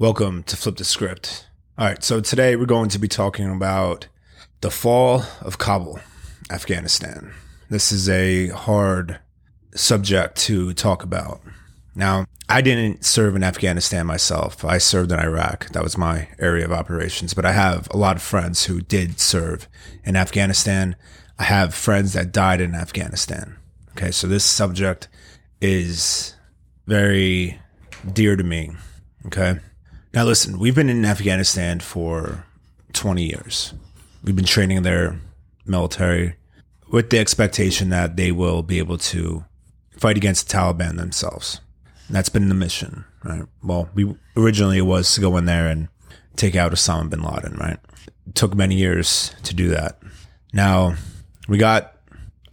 Welcome to Flip the Script. All right, so today we're going to be talking about the fall of Kabul, Afghanistan. This is a hard subject to talk about. Now, I didn't serve in Afghanistan myself. I served in Iraq. That was my area of operations. But I have a lot of friends who did serve in Afghanistan. I have friends that died in Afghanistan. Okay, so this subject is very dear to me. Okay. Now, listen, we've been in Afghanistan for 20 years. We've been training their military with the expectation that they will be able to fight against the Taliban themselves. And that's been the mission, right? Well, we originally it was to go in there and take out Osama bin Laden, right? It took many years to do that. Now, we got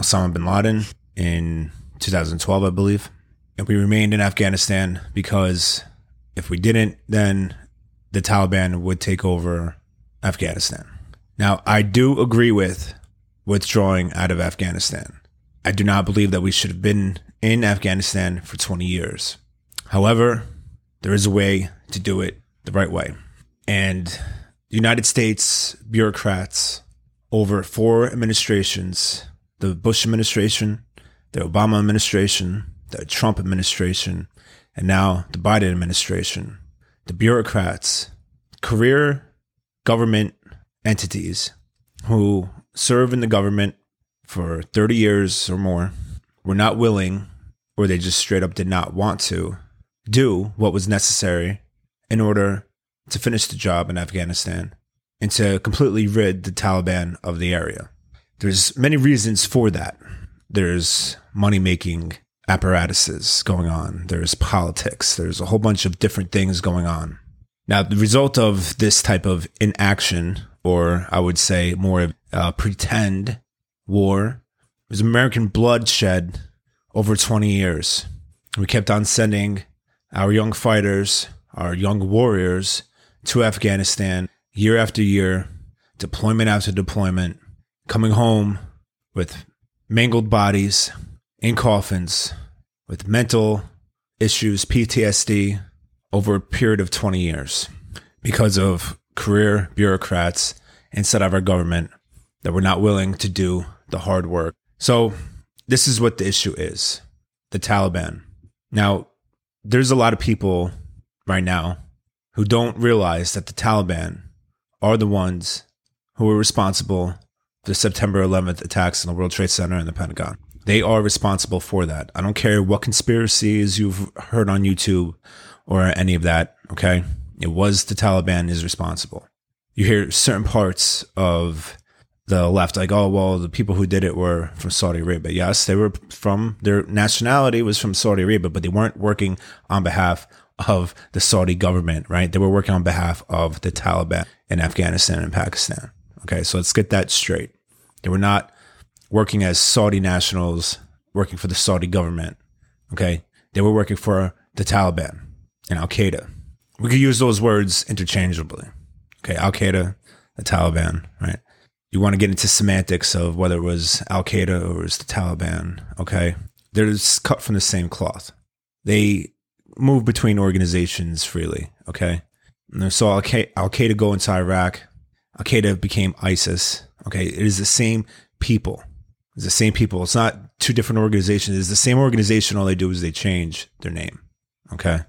Osama bin Laden in 2012, I believe. And we remained in Afghanistan because if we didn't, then the Taliban would take over Afghanistan. Now, I do agree with withdrawing out of Afghanistan. I do not believe that we should have been in Afghanistan for 20 years. However, there is a way to do it the right way. And the United States bureaucrats over four administrations the Bush administration, the Obama administration, the Trump administration, and now the Biden administration, the bureaucrats, career government entities who serve in the government for 30 years or more were not willing, or they just straight up did not want to do what was necessary in order to finish the job in Afghanistan and to completely rid the Taliban of the area. There's many reasons for that. There's money making apparatuses going on. There's politics. There's a whole bunch of different things going on. Now, the result of this type of inaction, or I would say more of uh, pretend war, was American bloodshed over 20 years. We kept on sending our young fighters, our young warriors to Afghanistan year after year, deployment after deployment, coming home with mangled bodies in coffins with mental issues, PTSD, over a period of 20 years because of career bureaucrats inside of our government that were not willing to do the hard work. So, this is what the issue is the Taliban. Now, there's a lot of people right now who don't realize that the Taliban are the ones who were responsible for the September 11th attacks on the World Trade Center and the Pentagon. They are responsible for that. I don't care what conspiracies you've heard on YouTube or any of that. Okay. It was the Taliban is responsible. You hear certain parts of the left like, oh, well, the people who did it were from Saudi Arabia. Yes, they were from their nationality was from Saudi Arabia, but they weren't working on behalf of the Saudi government, right? They were working on behalf of the Taliban in Afghanistan and Pakistan. Okay. So let's get that straight. They were not working as Saudi nationals, working for the Saudi government. Okay. They were working for the Taliban and Al Qaeda. We could use those words interchangeably. Okay. Al Qaeda, the Taliban, right? You want to get into semantics of whether it was Al Qaeda or it was the Taliban. Okay. They're just cut from the same cloth. They move between organizations freely. Okay. And so Al Qaeda go into Iraq. Al Qaeda became ISIS. Okay. It is the same people. It's the same people. It's not two different organizations. It's the same organization. All they do is they change their name. Okay.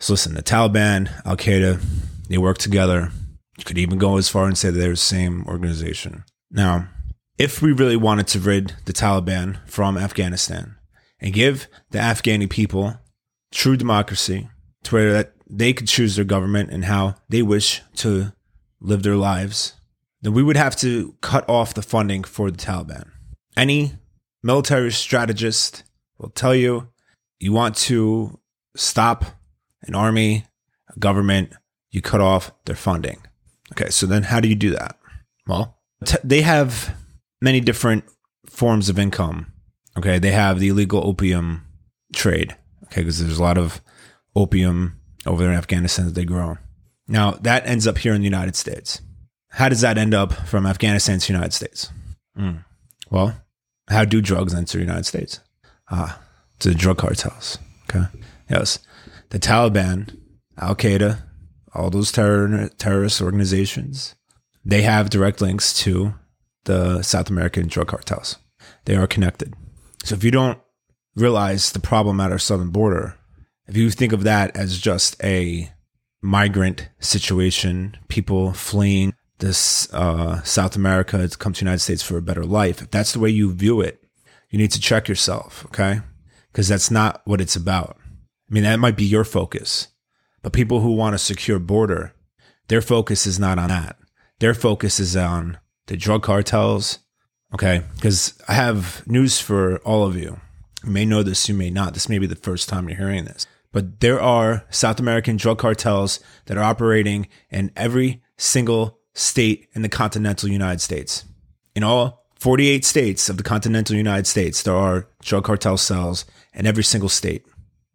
So listen, the Taliban, Al Qaeda, they work together. You could even go as far and say they're the same organization. Now, if we really wanted to rid the Taliban from Afghanistan and give the Afghani people true democracy to where that they could choose their government and how they wish to live their lives, then we would have to cut off the funding for the Taliban. Any military strategist will tell you you want to stop an army, a government, you cut off their funding. Okay, so then how do you do that? Well, t- they have many different forms of income. Okay, they have the illegal opium trade. Okay, because there's a lot of opium over there in Afghanistan that they grow. Now, that ends up here in the United States. How does that end up from Afghanistan to the United States? Mm. Well, how do drugs enter the United States? Ah, to the drug cartels. Okay. Yes. The Taliban, Al Qaeda, all those terror, terrorist organizations, they have direct links to the South American drug cartels. They are connected. So if you don't realize the problem at our southern border, if you think of that as just a migrant situation, people fleeing this uh, South America to come to the United States for a better life, if that's the way you view it, you need to check yourself, okay? Because that's not what it's about. I mean, that might be your focus, but people who want a secure border, their focus is not on that. Their focus is on the drug cartels, okay? Because I have news for all of you. You may know this, you may not. This may be the first time you're hearing this. But there are South American drug cartels that are operating in every single state in the continental United States. In all 48 states of the continental United States, there are drug cartel cells in every single state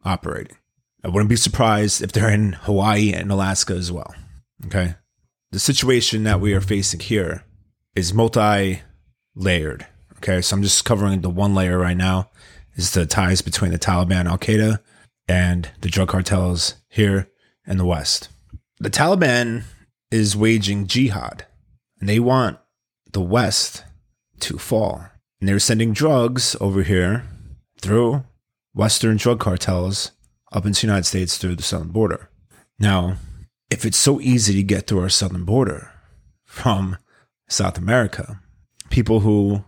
operating. I wouldn't be surprised if they're in Hawaii and Alaska as well. Okay. The situation that we are facing here is multi layered. Okay. So I'm just covering the one layer right now is the ties between the Taliban, Al Qaeda, and the drug cartels here in the West. The Taliban is waging jihad and they want the West to fall. And they're sending drugs over here through Western drug cartels up into the United States through the southern border. Now, if it's so easy to get through our southern border from South America, people who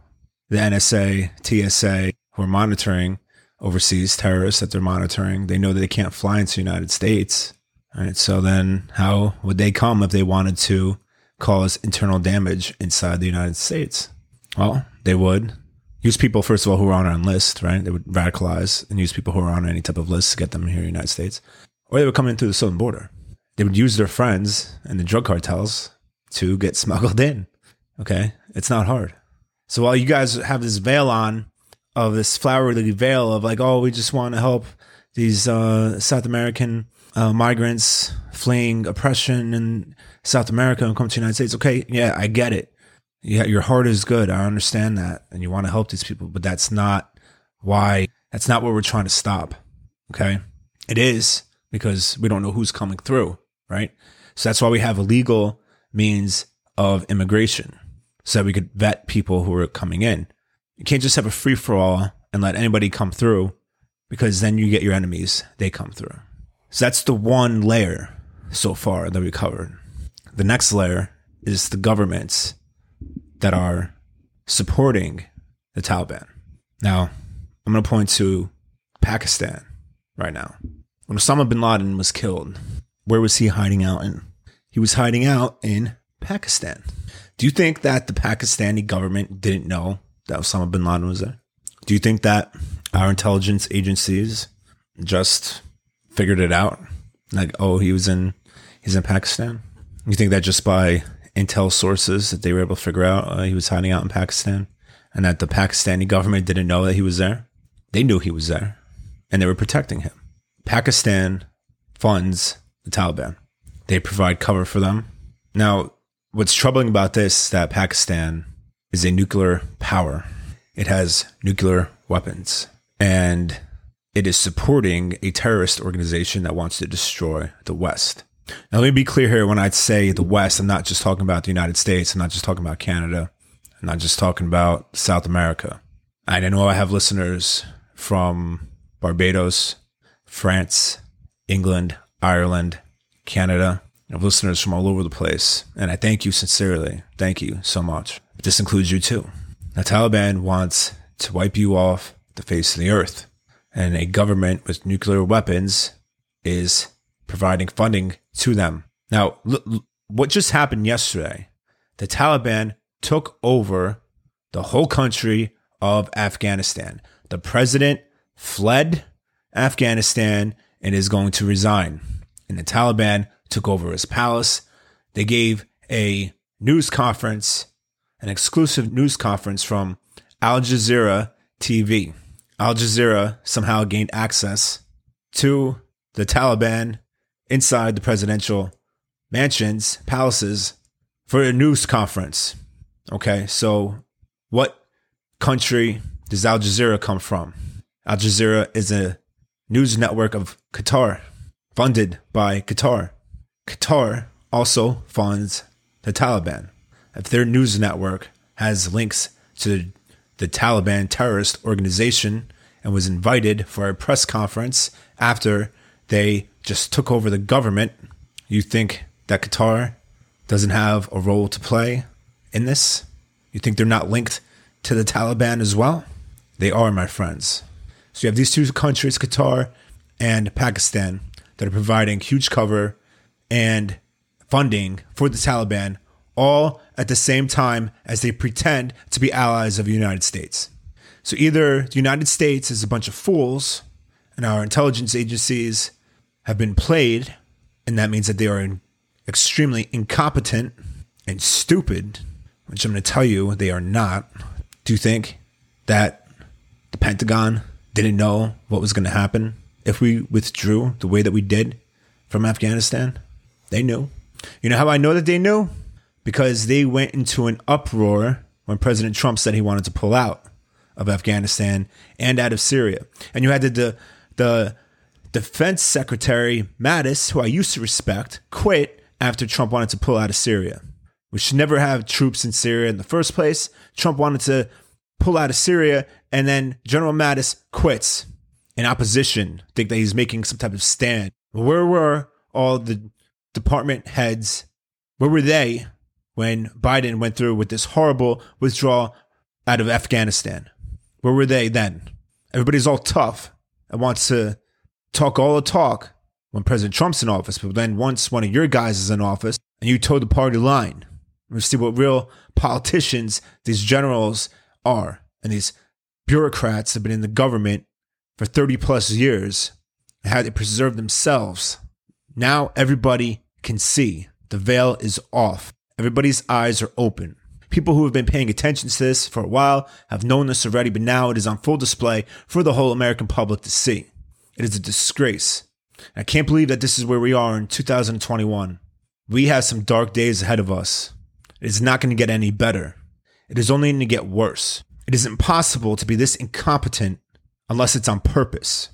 the NSA, TSA, who are monitoring overseas terrorists that they're monitoring, they know that they can't fly into the United States. So then how would they come if they wanted to cause internal damage inside the United States? Well, they would use people, first of all, who are on our list, right? They would radicalize and use people who are on any type of list to get them here in the United States. Or they would come in through the southern border. They would use their friends and the drug cartels to get smuggled in. Okay. It's not hard. So while you guys have this veil on of this flowery veil of like, oh, we just want to help these uh, South American uh, migrants fleeing oppression in South America and come to the United States. Okay, yeah, I get it yeah, your heart is good. I understand that. And you want to help these people, but that's not why, that's not what we're trying to stop. Okay. It is because we don't know who's coming through, right? So that's why we have a legal means of immigration so that we could vet people who are coming in. You can't just have a free for all and let anybody come through because then you get your enemies. They come through. So that's the one layer so far that we covered. The next layer is the governments that are supporting the Taliban. Now, I'm going to point to Pakistan right now. When Osama bin Laden was killed, where was he hiding out in? He was hiding out in Pakistan. Do you think that the Pakistani government didn't know that Osama bin Laden was there? Do you think that our intelligence agencies just figured it out? Like, oh, he was in he's in Pakistan? You think that just by intel sources that they were able to figure out uh, he was hiding out in Pakistan and that the Pakistani government didn't know that he was there. They knew he was there and they were protecting him. Pakistan funds the Taliban. They provide cover for them. Now, what's troubling about this is that Pakistan is a nuclear power. It has nuclear weapons and it is supporting a terrorist organization that wants to destroy the West. Now, let me be clear here. When I say the West, I'm not just talking about the United States. I'm not just talking about Canada. I'm not just talking about South America. I know I have listeners from Barbados, France, England, Ireland, Canada. I have listeners from all over the place. And I thank you sincerely. Thank you so much. This includes you too. The Taliban wants to wipe you off the face of the earth. And a government with nuclear weapons is providing funding to them. Now, l- what just happened yesterday? The Taliban took over the whole country of Afghanistan. The president fled Afghanistan and is going to resign. And the Taliban took over his palace. They gave a news conference, an exclusive news conference from Al Jazeera TV. Al Jazeera somehow gained access to the Taliban inside the presidential mansions, palaces for a news conference. Okay, so what country does Al Jazeera come from? Al Jazeera is a news network of Qatar, funded by Qatar. Qatar also funds the Taliban. If their news network has links to the Taliban terrorist organization and was invited for a press conference after they just took over the government, you think that Qatar doesn't have a role to play in this? You think they're not linked to the Taliban as well? They are, my friends. So you have these two countries, Qatar and Pakistan, that are providing huge cover and funding for the Taliban, all at the same time as they pretend to be allies of the United States. So either the United States is a bunch of fools and our intelligence agencies have been played, and that means that they are extremely incompetent and stupid, which I'm going to tell you they are not. Do you think that the Pentagon didn't know what was going to happen if we withdrew the way that we did from Afghanistan? They knew. You know how I know that they knew? Because they went into an uproar when President Trump said he wanted to pull out of Afghanistan and out of Syria. And you had the, the, the defense secretary, Mattis, who I used to respect, quit after Trump wanted to pull out of Syria. We should never have troops in Syria in the first place. Trump wanted to pull out of Syria, and then General Mattis quits in opposition, think that he's making some type of stand. Where were all the department heads? Where were they when Biden went through with this horrible withdrawal out of Afghanistan? Where were they then? Everybody's all tough and wants to talk all the talk when President Trump's in office, but then once one of your guys is in office and you toe the party line, we see what real politicians these generals are and these bureaucrats have been in the government for 30 plus years and how they preserve themselves. Now everybody can see the veil is off. Everybody's eyes are open. People who have been paying attention to this for a while have known this already, but now it is on full display for the whole American public to see. It is a disgrace. I can't believe that this is where we are in 2021. We have some dark days ahead of us. It is not going to get any better. It is only going to get worse. It is impossible to be this incompetent unless it's on purpose.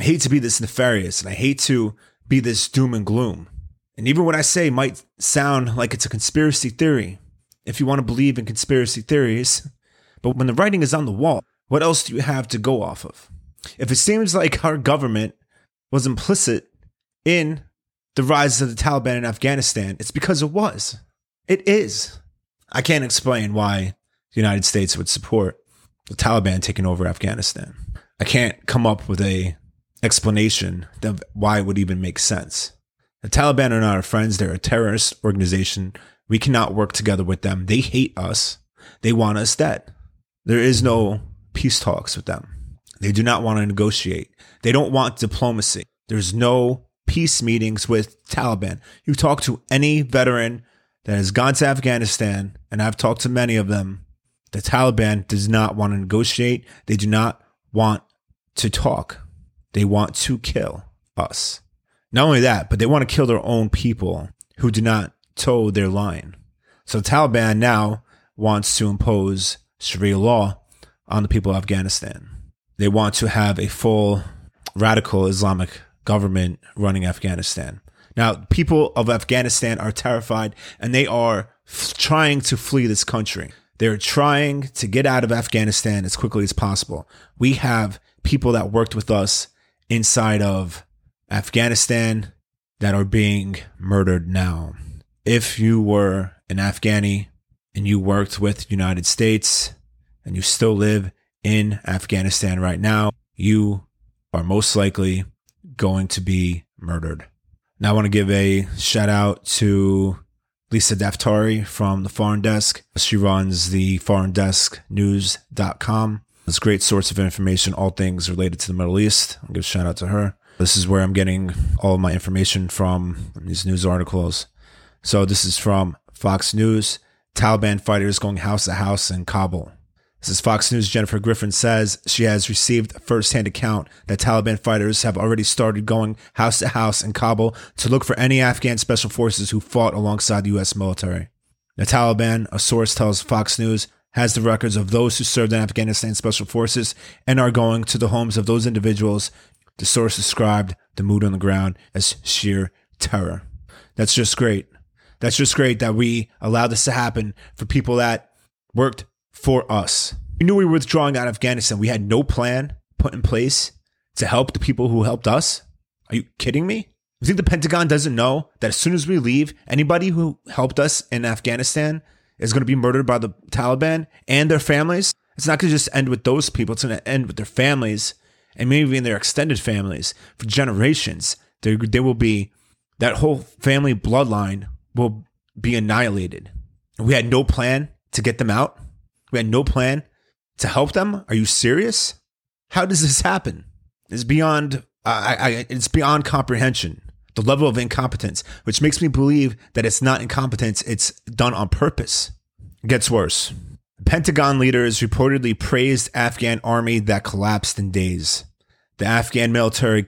I hate to be this nefarious and I hate to be this doom and gloom. And even what I say might sound like it's a conspiracy theory, if you want to believe in conspiracy theories. But when the writing is on the wall, what else do you have to go off of? If it seems like our government was implicit in the rise of the Taliban in Afghanistan, it's because it was. It is. I can't explain why the United States would support the Taliban taking over Afghanistan. I can't come up with a explanation of why it would even make sense. The Taliban are not our friends. They're a terrorist organization. We cannot work together with them. They hate us. They want us dead. There is no peace talks with them. They do not want to negotiate. They don't want diplomacy. There's no peace meetings with Taliban. You talk to any veteran that has gone to Afghanistan, and I've talked to many of them, the Taliban does not want to negotiate. They do not want to talk. They want to kill us. Not only that, but they want to kill their own people who do not toe their line. So Taliban now wants to impose Sharia law on the people of Afghanistan. They want to have a full radical Islamic government running Afghanistan. Now, people of Afghanistan are terrified and they are f- trying to flee this country. They're trying to get out of Afghanistan as quickly as possible. We have people that worked with us inside of Afghanistan that are being murdered now. If you were an Afghani and you worked with United States and you still live in Afghanistan right now, you are most likely going to be murdered. Now, I want to give a shout out to Lisa Daftari from the Foreign Desk. She runs the foreigndesknews.com. It's a great source of information, all things related to the Middle East. I'll give a shout out to her. This is where I'm getting all my information from these news articles. So this is from Fox News. Taliban fighters going house to house in Kabul. This is Fox News. Jennifer Griffin says she has received a firsthand account that Taliban fighters have already started going house to house in Kabul to look for any Afghan special forces who fought alongside the U.S. military. The Taliban, a source tells Fox News, has the records of those who served in Afghanistan special forces and are going to the homes of those individuals. The source described the mood on the ground as sheer terror. That's just great. That's just great that we allowed this to happen for people that worked for us. We knew we were withdrawing out of Afghanistan. We had no plan put in place to help the people who helped us. Are you kidding me? You think the Pentagon doesn't know that as soon as we leave, anybody who helped us in Afghanistan is going to be murdered by the Taliban and their families? It's not going to just end with those people. It's going to end with their families and maybe even their extended families for generations. There, there will be that whole family bloodline will be annihilated. We had no plan to get them out. We had no plan to help them. Are you serious? How does this happen? It's beyond. I, I, it's beyond comprehension the level of incompetence, which makes me believe that it's not incompetence, it's done on purpose. It gets worse. Pentagon leaders reportedly praised Afghan army that collapsed in days. The Afghan military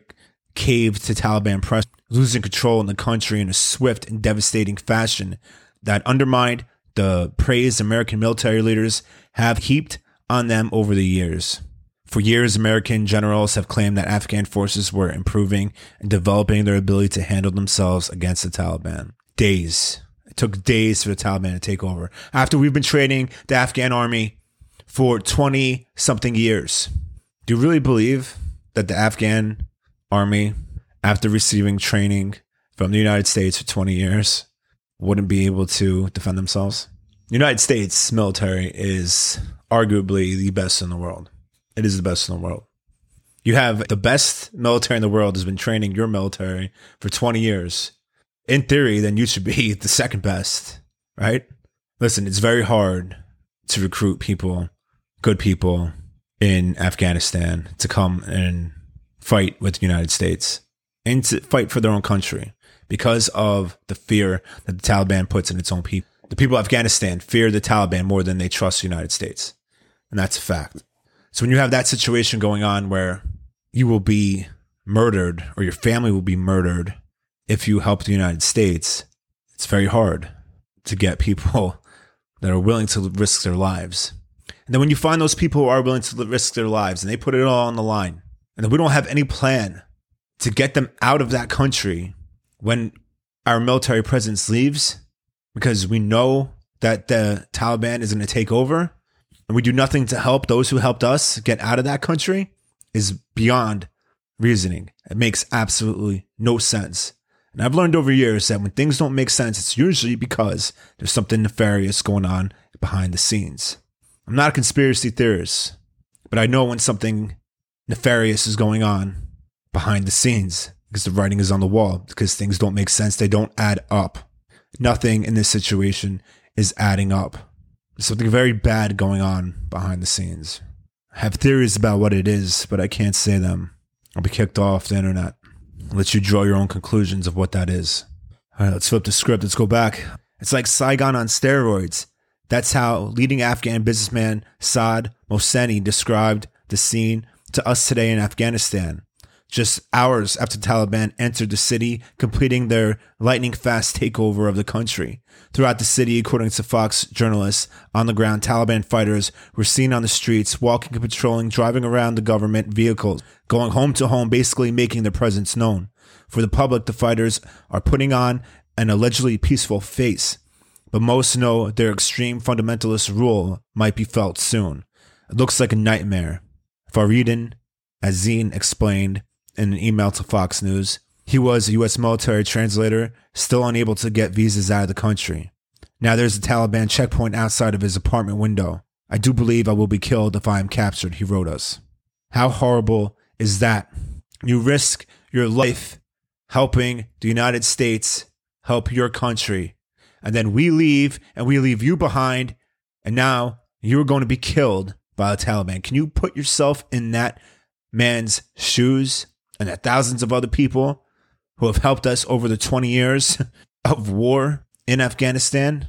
caved to Taliban pressure, losing control in the country in a swift and devastating fashion that undermined the praise American military leaders have heaped on them over the years. For years, American generals have claimed that Afghan forces were improving and developing their ability to handle themselves against the Taliban. Days. Took days for the Taliban to take over. After we've been training the Afghan army for 20 something years. Do you really believe that the Afghan army, after receiving training from the United States for 20 years, wouldn't be able to defend themselves? The United States military is arguably the best in the world. It is the best in the world. You have the best military in the world has been training your military for 20 years. In theory, then you should be the second best, right? Listen, it's very hard to recruit people, good people in Afghanistan to come and fight with the United States and to fight for their own country because of the fear that the Taliban puts in its own people. The people of Afghanistan fear the Taliban more than they trust the United States. And that's a fact. So when you have that situation going on where you will be murdered or your family will be murdered if you help the United States, it's very hard to get people that are willing to risk their lives. And then when you find those people who are willing to risk their lives and they put it all on the line, and then we don't have any plan to get them out of that country when our military presence leaves because we know that the Taliban is going to take over, and we do nothing to help those who helped us get out of that country is beyond reasoning. It makes absolutely no sense. And I've learned over years that when things don't make sense, it's usually because there's something nefarious going on behind the scenes. I'm not a conspiracy theorist, but I know when something nefarious is going on behind the scenes because the writing is on the wall, because things don't make sense. They don't add up. Nothing in this situation is adding up There's something very bad going on behind the scenes. I have theories about what it is, but I can't say them. I'll be kicked off the internet. I'll let you draw your own conclusions of what that is. All right, let's flip the script. Let's go back. It's like Saigon on steroids. That's how leading Afghan businessman Saad Mohseni described the scene to us today in Afghanistan just hours after Taliban entered the city, completing their lightning fast takeover of the country. Throughout the city, according to Fox journalists on the ground, Taliban fighters were seen on the streets, walking and patrolling, driving around the government vehicles, going home to home, basically making their presence known. For the public, the fighters are putting on an allegedly peaceful face, but most know their extreme fundamentalist rule might be felt soon. It looks like a nightmare. Faridin Azin explained in an email to Fox News. He was a U.S. military translator, still unable to get visas out of the country. Now there's a Taliban checkpoint outside of his apartment window. I do believe I will be killed if I am captured, he wrote us. How horrible is that? You risk your life helping the United States help your country. And then we leave and we leave you behind. And now you're going to be killed by the Taliban. Can you put yourself in that man's shoes? And that thousands of other people who have helped us over the 20 years of war in Afghanistan.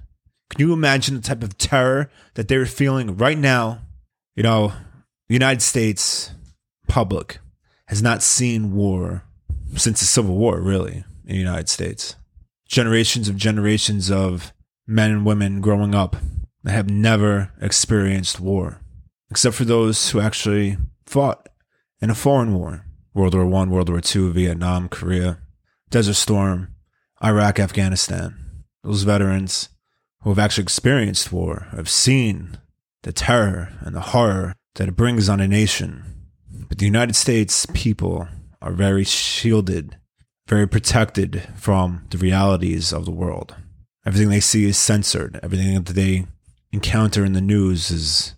Can you imagine the type of terror that they're feeling right now? You know, the United States public has not seen war since the Civil War, really, in the United States. Generations of generations of men and women growing up that have never experienced war, except for those who actually fought in a foreign war. World War One, World War Two, Vietnam, Korea, Desert Storm, Iraq, Afghanistan. Those veterans who have actually experienced war have seen the terror and the horror that it brings on a nation. But the United States people are very shielded, very protected from the realities of the world. Everything they see is censored. Everything that they encounter in the news has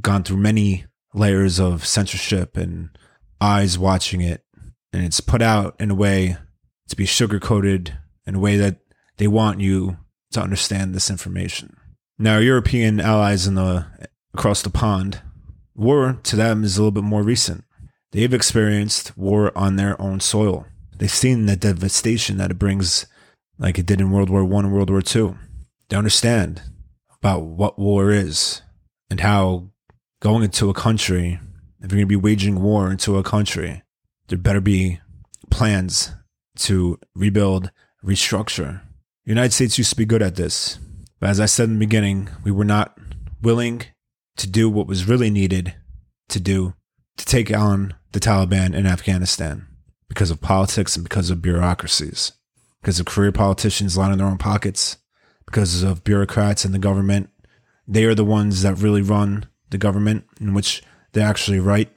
gone through many layers of censorship and eyes watching it. And it's put out in a way to be sugar coated in a way that they want you to understand this information. Now, European allies in the across the pond, war to them is a little bit more recent. They've experienced war on their own soil. They've seen the devastation that it brings, like it did in World War One and World War Two. They understand about what war is and how going into a country, if you're going to be waging war into a country, there better be plans to rebuild, restructure. The United States used to be good at this. But as I said in the beginning, we were not willing to do what was really needed to do to take on the Taliban in Afghanistan because of politics and because of bureaucracies, because of career politicians lining their own pockets, because of bureaucrats in the government. They are the ones that really run the government in which they actually write,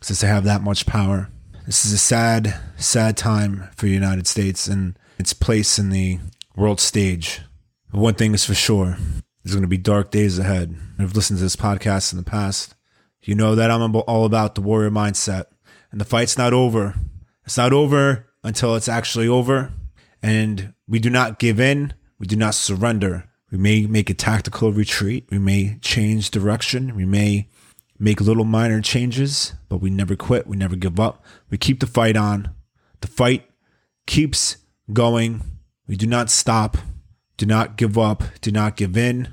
since they have that much power. This is a sad, sad time for the United States and its place in the world stage. But one thing is for sure there's going to be dark days ahead. I've listened to this podcast in the past. You know that I'm all about the warrior mindset. And the fight's not over. It's not over until it's actually over. And we do not give in. We do not surrender. We may make a tactical retreat. We may change direction. We may make little minor changes, but we never quit. We never give up. We keep the fight on. The fight keeps going. We do not stop. Do not give up. Do not give in.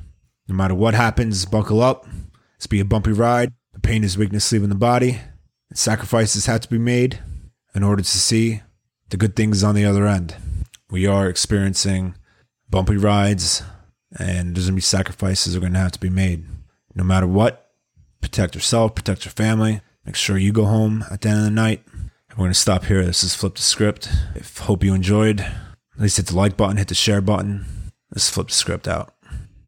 No matter what happens, buckle up. It's be a bumpy ride. The pain is weakness leaving the body. And sacrifices have to be made in order to see the good things on the other end. We are experiencing bumpy rides, and there's going to be sacrifices that are going to have to be made. No matter what, protect yourself, protect your family. Make sure you go home at the end of the night. we're going to stop here. This is Flip the Script. Hope you enjoyed, at least hit the like button, hit the share button. Let's flip the script out.